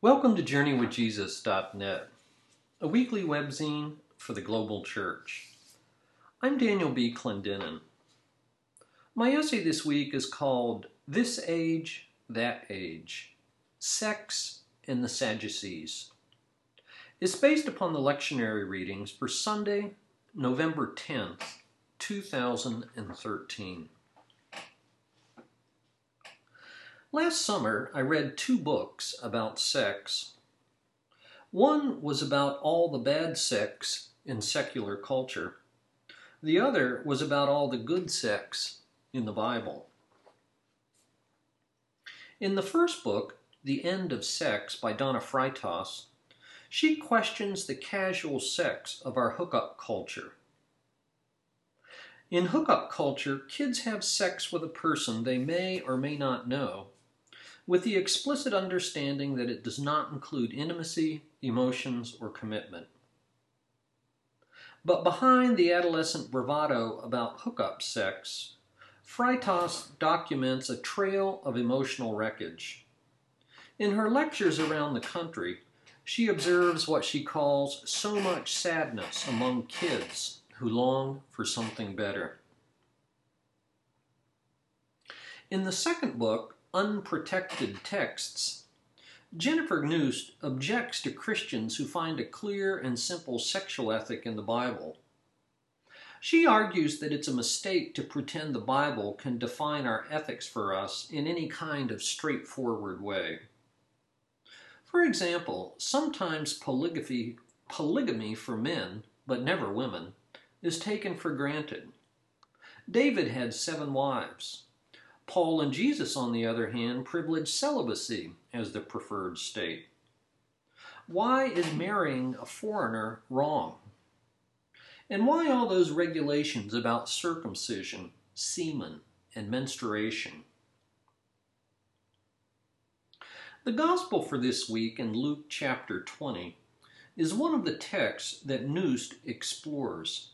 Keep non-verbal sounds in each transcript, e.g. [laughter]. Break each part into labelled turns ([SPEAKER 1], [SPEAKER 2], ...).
[SPEAKER 1] Welcome to JourneyWithJesus.net, a weekly webzine for the global church. I'm Daniel B. Clendenin. My essay this week is called This Age, That Age Sex and the Sadducees. It's based upon the lectionary readings for Sunday, November 10th, 2013. Last summer, I read two books about sex. One was about all the bad sex in secular culture. The other was about all the good sex in the Bible. In the first book, The End of Sex by Donna Freitas, she questions the casual sex of our hookup culture. In hookup culture, kids have sex with a person they may or may not know with the explicit understanding that it does not include intimacy, emotions, or commitment. But behind the adolescent bravado about hookup sex, Freitas documents a trail of emotional wreckage. In her lectures around the country, she observes what she calls so much sadness among kids who long for something better. In the second book, unprotected texts. Jennifer Knust objects to Christians who find a clear and simple sexual ethic in the Bible. She argues that it's a mistake to pretend the Bible can define our ethics for us in any kind of straightforward way. For example, sometimes polygamy, polygamy for men, but never women, is taken for granted. David had seven wives. Paul and Jesus, on the other hand, privilege celibacy as the preferred state. Why is marrying a foreigner wrong? And why all those regulations about circumcision, semen, and menstruation? The gospel for this week in Luke chapter 20 is one of the texts that Knust explores.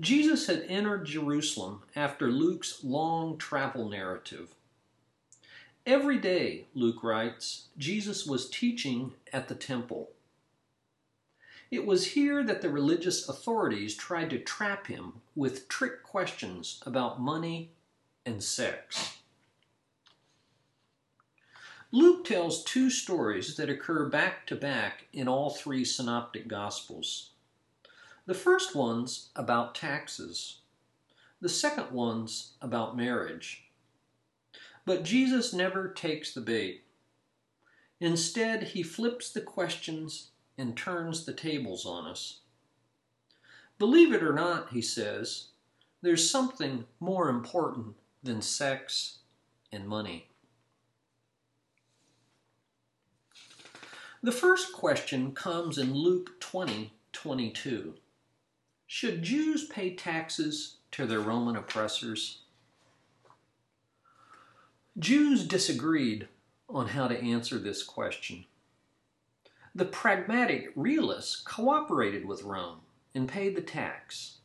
[SPEAKER 1] Jesus had entered Jerusalem after Luke's long travel narrative. Every day, Luke writes, Jesus was teaching at the temple. It was here that the religious authorities tried to trap him with trick questions about money and sex. Luke tells two stories that occur back to back in all three synoptic gospels. The first one's about taxes. The second one's about marriage. But Jesus never takes the bait. Instead, he flips the questions and turns the tables on us. Believe it or not, he says, there's something more important than sex and money. The first question comes in Luke 20 22. Should Jews pay taxes to their Roman oppressors? Jews disagreed on how to answer this question. The pragmatic realists cooperated with Rome and paid the tax,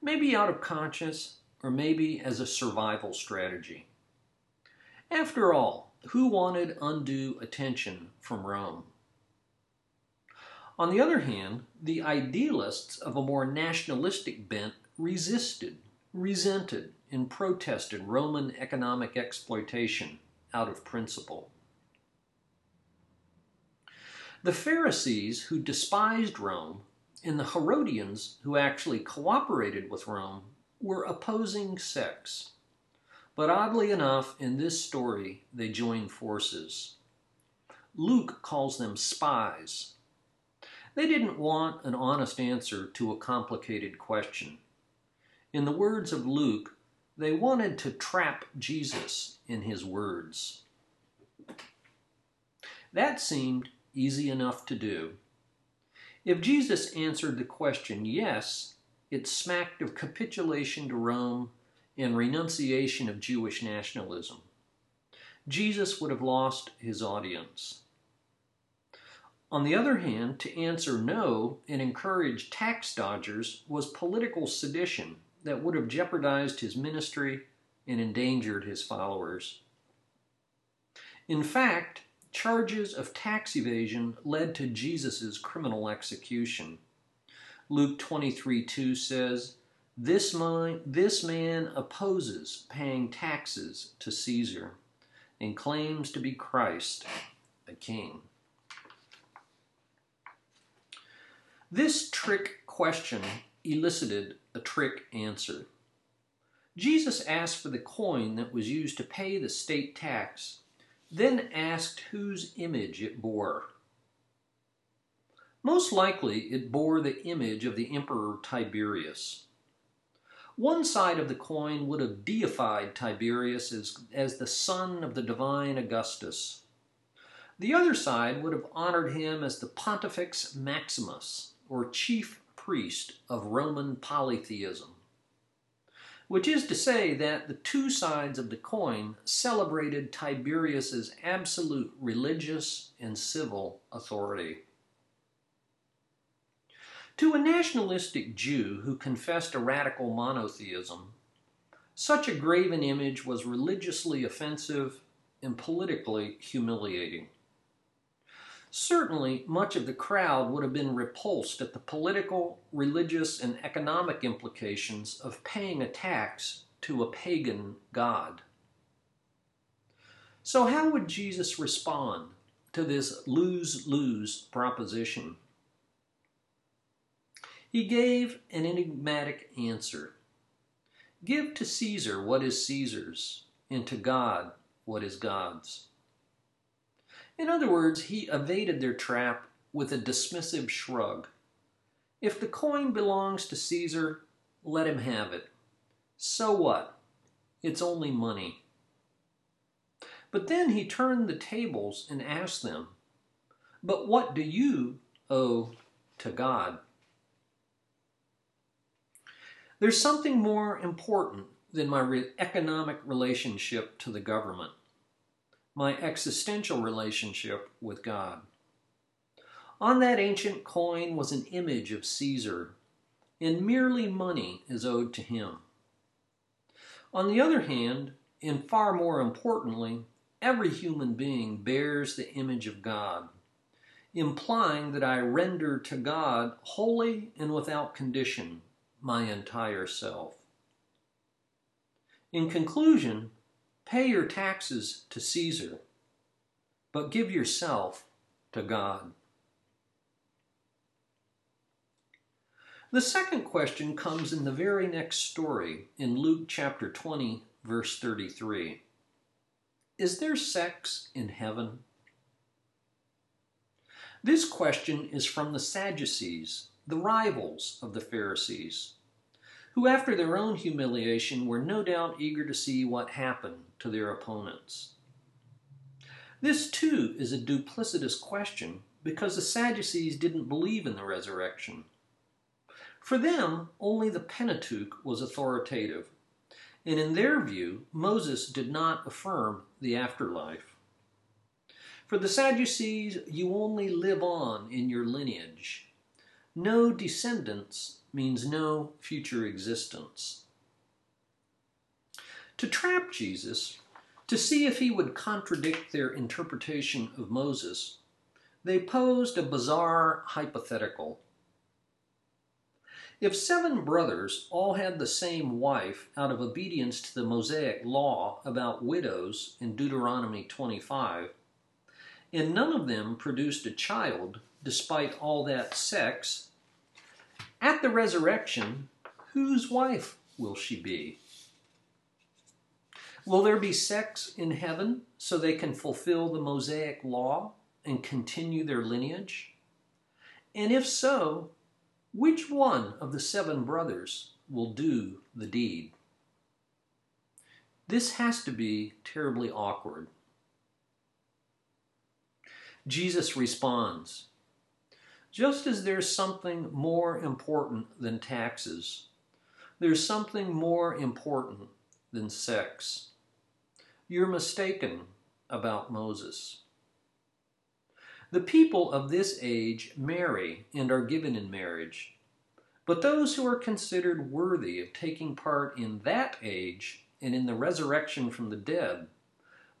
[SPEAKER 1] maybe out of conscience or maybe as a survival strategy. After all, who wanted undue attention from Rome? On the other hand, the idealists of a more nationalistic bent resisted, resented, and protested Roman economic exploitation out of principle. The Pharisees, who despised Rome, and the Herodians, who actually cooperated with Rome, were opposing sects. But oddly enough, in this story, they joined forces. Luke calls them spies, they didn't want an honest answer to a complicated question. In the words of Luke, they wanted to trap Jesus in his words. That seemed easy enough to do. If Jesus answered the question yes, it smacked of capitulation to Rome and renunciation of Jewish nationalism. Jesus would have lost his audience. On the other hand, to answer no and encourage tax dodgers was political sedition that would have jeopardized his ministry and endangered his followers. In fact, charges of tax evasion led to Jesus' criminal execution. Luke 23 2 says, this man, this man opposes paying taxes to Caesar and claims to be Christ, a king. This trick question elicited a trick answer. Jesus asked for the coin that was used to pay the state tax, then asked whose image it bore. Most likely, it bore the image of the Emperor Tiberius. One side of the coin would have deified Tiberius as, as the son of the divine Augustus. The other side would have honored him as the Pontifex Maximus, or chief priest of Roman polytheism. Which is to say that the two sides of the coin celebrated Tiberius's absolute religious and civil authority. To a nationalistic Jew who confessed a radical monotheism, such a graven image was religiously offensive and politically humiliating. Certainly, much of the crowd would have been repulsed at the political, religious, and economic implications of paying a tax to a pagan god. So, how would Jesus respond to this lose lose proposition? He gave an enigmatic answer Give to Caesar what is Caesar's, and to God what is God's. In other words, he evaded their trap with a dismissive shrug. If the coin belongs to Caesar, let him have it. So what? It's only money. But then he turned the tables and asked them, But what do you owe to God? There's something more important than my re- economic relationship to the government, my existential relationship with God. On that ancient coin was an image of Caesar, and merely money is owed to him. On the other hand, and far more importantly, every human being bears the image of God, implying that I render to God wholly and without condition my entire self. In conclusion, pay your taxes to Caesar, but give yourself to God. The second question comes in the very next story in Luke chapter 20, verse 33. Is there sex in heaven? This question is from the Sadducees, the rivals of the Pharisees, who, after their own humiliation, were no doubt eager to see what happened to their opponents. This, too, is a duplicitous question because the Sadducees didn't believe in the resurrection. For them, only the Pentateuch was authoritative, and in their view, Moses did not affirm the afterlife. For the Sadducees, you only live on in your lineage, no descendants means no future existence. To trap Jesus, to see if he would contradict their interpretation of Moses, they posed a bizarre hypothetical. If seven brothers all had the same wife out of obedience to the Mosaic law about widows in Deuteronomy 25, and none of them produced a child despite all that sex, at the resurrection, whose wife will she be? Will there be sex in heaven so they can fulfill the Mosaic law and continue their lineage? And if so, which one of the seven brothers will do the deed? This has to be terribly awkward. Jesus responds just as there's something more important than taxes, there's something more important than sex. You're mistaken about Moses. The people of this age marry and are given in marriage, but those who are considered worthy of taking part in that age and in the resurrection from the dead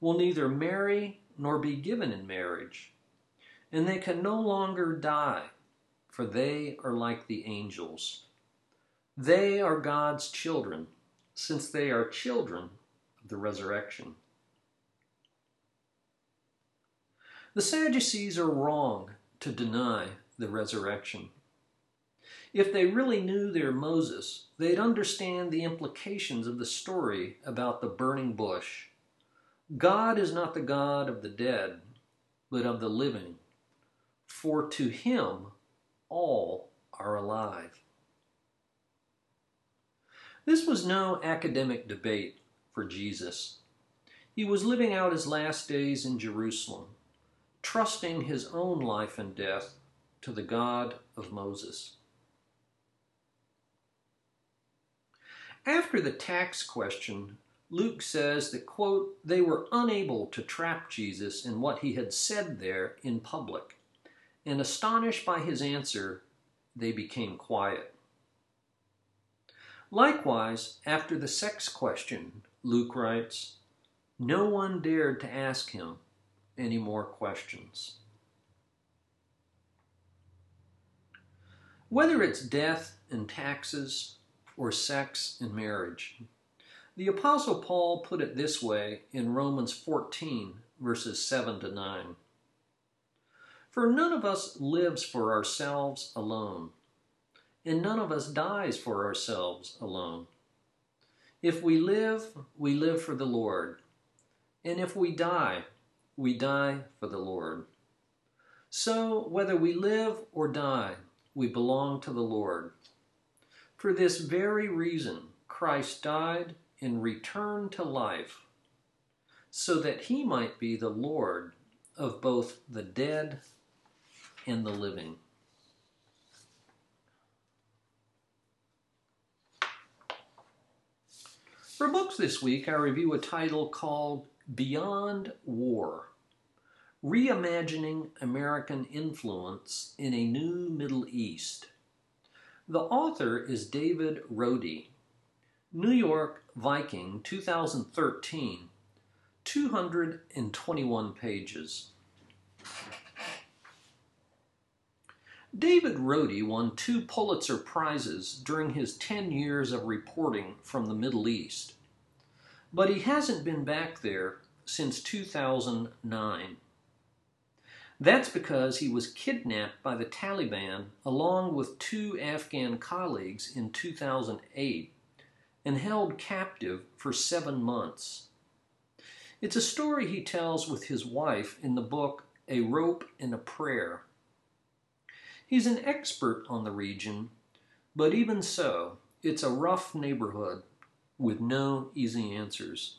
[SPEAKER 1] will neither marry nor be given in marriage, and they can no longer die, for they are like the angels. They are God's children, since they are children of the resurrection. The Sadducees are wrong to deny the resurrection. If they really knew their Moses, they'd understand the implications of the story about the burning bush. God is not the God of the dead, but of the living, for to him all are alive. This was no academic debate for Jesus. He was living out his last days in Jerusalem trusting his own life and death to the God of Moses. After the tax question, Luke says that, quote, they were unable to trap Jesus in what he had said there in public, and astonished by his answer, they became quiet. Likewise, after the sex question, Luke writes, no one dared to ask him, any more questions. Whether it's death and taxes or sex and marriage, the Apostle Paul put it this way in Romans 14, verses 7 to 9. For none of us lives for ourselves alone, and none of us dies for ourselves alone. If we live, we live for the Lord, and if we die, we die for the Lord. So, whether we live or die, we belong to the Lord. For this very reason, Christ died and returned to life, so that he might be the Lord of both the dead and the living. For books this week, I review a title called Beyond War Reimagining American Influence in a New Middle East. The author is David Rohde. New York Viking, 2013, 221 pages. David Rohde won two Pulitzer Prizes during his 10 years of reporting from the Middle East, but he hasn't been back there since 2009. That's because he was kidnapped by the Taliban along with two Afghan colleagues in 2008 and held captive for seven months. It's a story he tells with his wife in the book A Rope and a Prayer. He's an expert on the region, but even so, it's a rough neighborhood with no easy answers.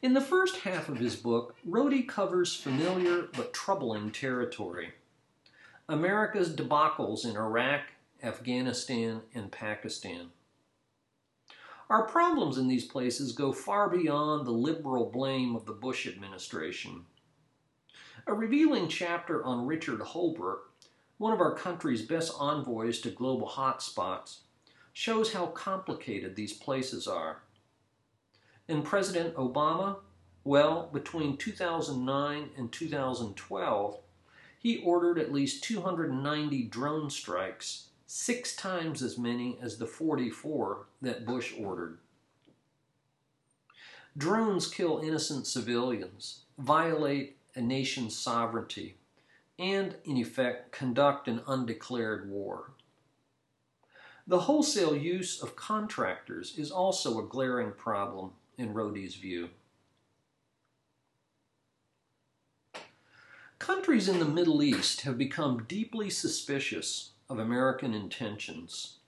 [SPEAKER 1] In the first half of his book, Rohde covers familiar but troubling territory. America's debacles in Iraq, Afghanistan, and Pakistan. Our problems in these places go far beyond the liberal blame of the Bush administration. A revealing chapter on Richard Holbrooke, one of our country's best envoys to global hotspots, shows how complicated these places are. And President Obama, well, between 2009 and 2012, he ordered at least 290 drone strikes, six times as many as the 44 that Bush ordered. Drones kill innocent civilians, violate a nation's sovereignty, and, in effect, conduct an undeclared war. The wholesale use of contractors is also a glaring problem in Rohde's view. Countries in the Middle East have become deeply suspicious of American intentions.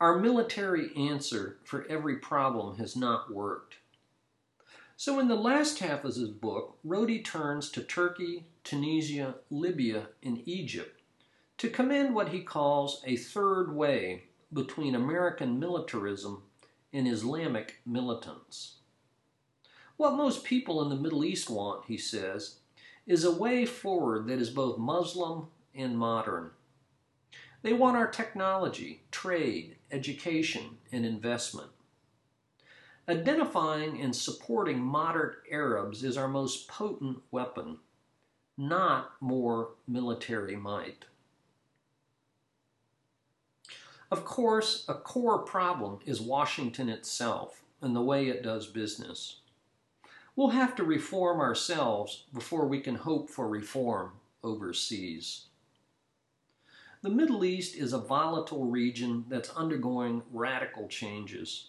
[SPEAKER 1] Our military answer for every problem has not worked. So in the last half of his book, Rohde turns to Turkey, Tunisia, Libya, and Egypt to commend what he calls a third way between American militarism and Islamic militants. What most people in the Middle East want, he says, is a way forward that is both Muslim and modern. They want our technology, trade, education, and investment. Identifying and supporting moderate Arabs is our most potent weapon, not more military might. Of course, a core problem is Washington itself and the way it does business. We'll have to reform ourselves before we can hope for reform overseas. The Middle East is a volatile region that's undergoing radical changes.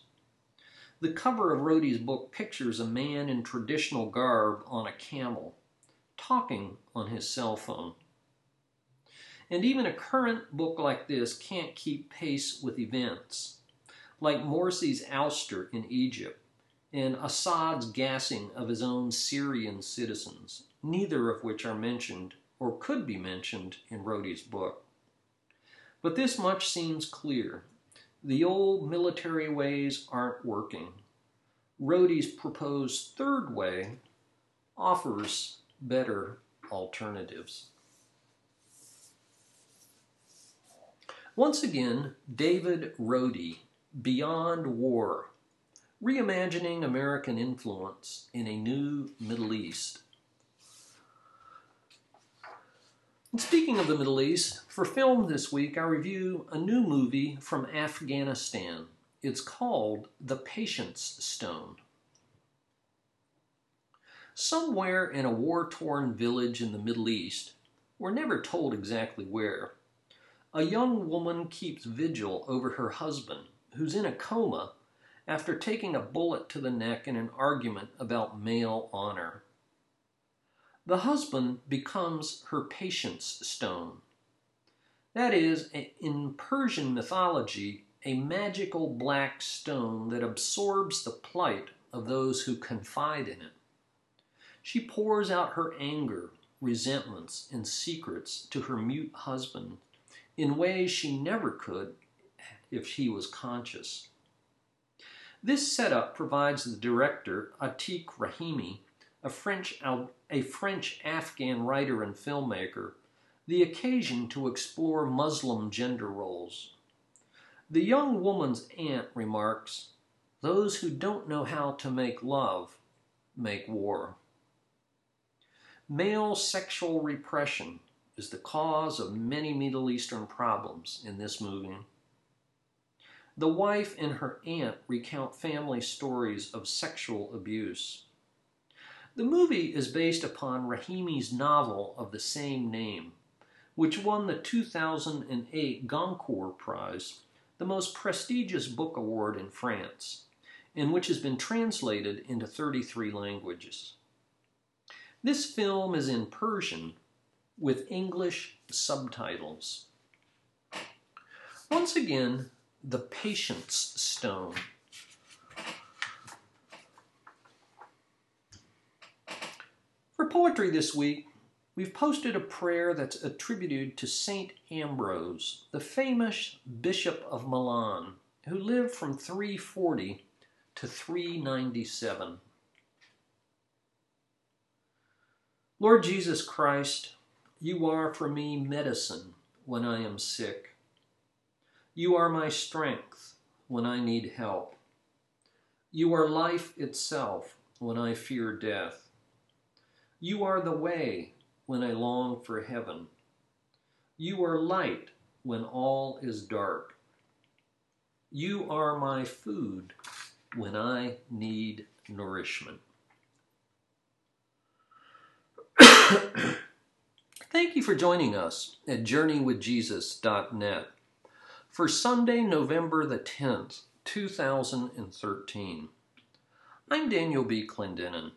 [SPEAKER 1] The cover of Rohde's book pictures a man in traditional garb on a camel, talking on his cell phone. And even a current book like this can't keep pace with events, like Morsi's ouster in Egypt and Assad's gassing of his own Syrian citizens, neither of which are mentioned or could be mentioned in Rohde's book. But this much seems clear. The old military ways aren't working. Rohde's proposed third way offers better alternatives. Once again, David Rohde, Beyond War, reimagining American influence in a new Middle East. And speaking of the Middle East, for film this week, I review a new movie from Afghanistan. It's called The Patience Stone. Somewhere in a war torn village in the Middle East, we're never told exactly where, a young woman keeps vigil over her husband, who's in a coma after taking a bullet to the neck in an argument about male honor. The husband becomes her patience stone. That is, in Persian mythology, a magical black stone that absorbs the plight of those who confide in it. She pours out her anger, resentments, and secrets to her mute husband in ways she never could if she was conscious. This setup provides the director, Atiq Rahimi, a French, a French Afghan writer and filmmaker, the occasion to explore Muslim gender roles. The young woman's aunt remarks, Those who don't know how to make love make war. Male sexual repression is the cause of many Middle Eastern problems in this movie. The wife and her aunt recount family stories of sexual abuse. The movie is based upon Rahimi's novel of the same name, which won the 2008 Goncourt Prize, the most prestigious book award in France, and which has been translated into 33 languages. This film is in Persian with English subtitles. Once again, the Patience Stone. For poetry this week, we've posted a prayer that's attributed to Saint Ambrose, the famous Bishop of Milan, who lived from 340 to 397. Lord Jesus Christ, you are for me medicine when I am sick. You are my strength when I need help. You are life itself when I fear death. You are the way when I long for heaven. You are light when all is dark. You are my food when I need nourishment. [coughs] Thank you for joining us at JourneyWithJesus.net for Sunday, November the 10th, 2013. I'm Daniel B. Clendenin.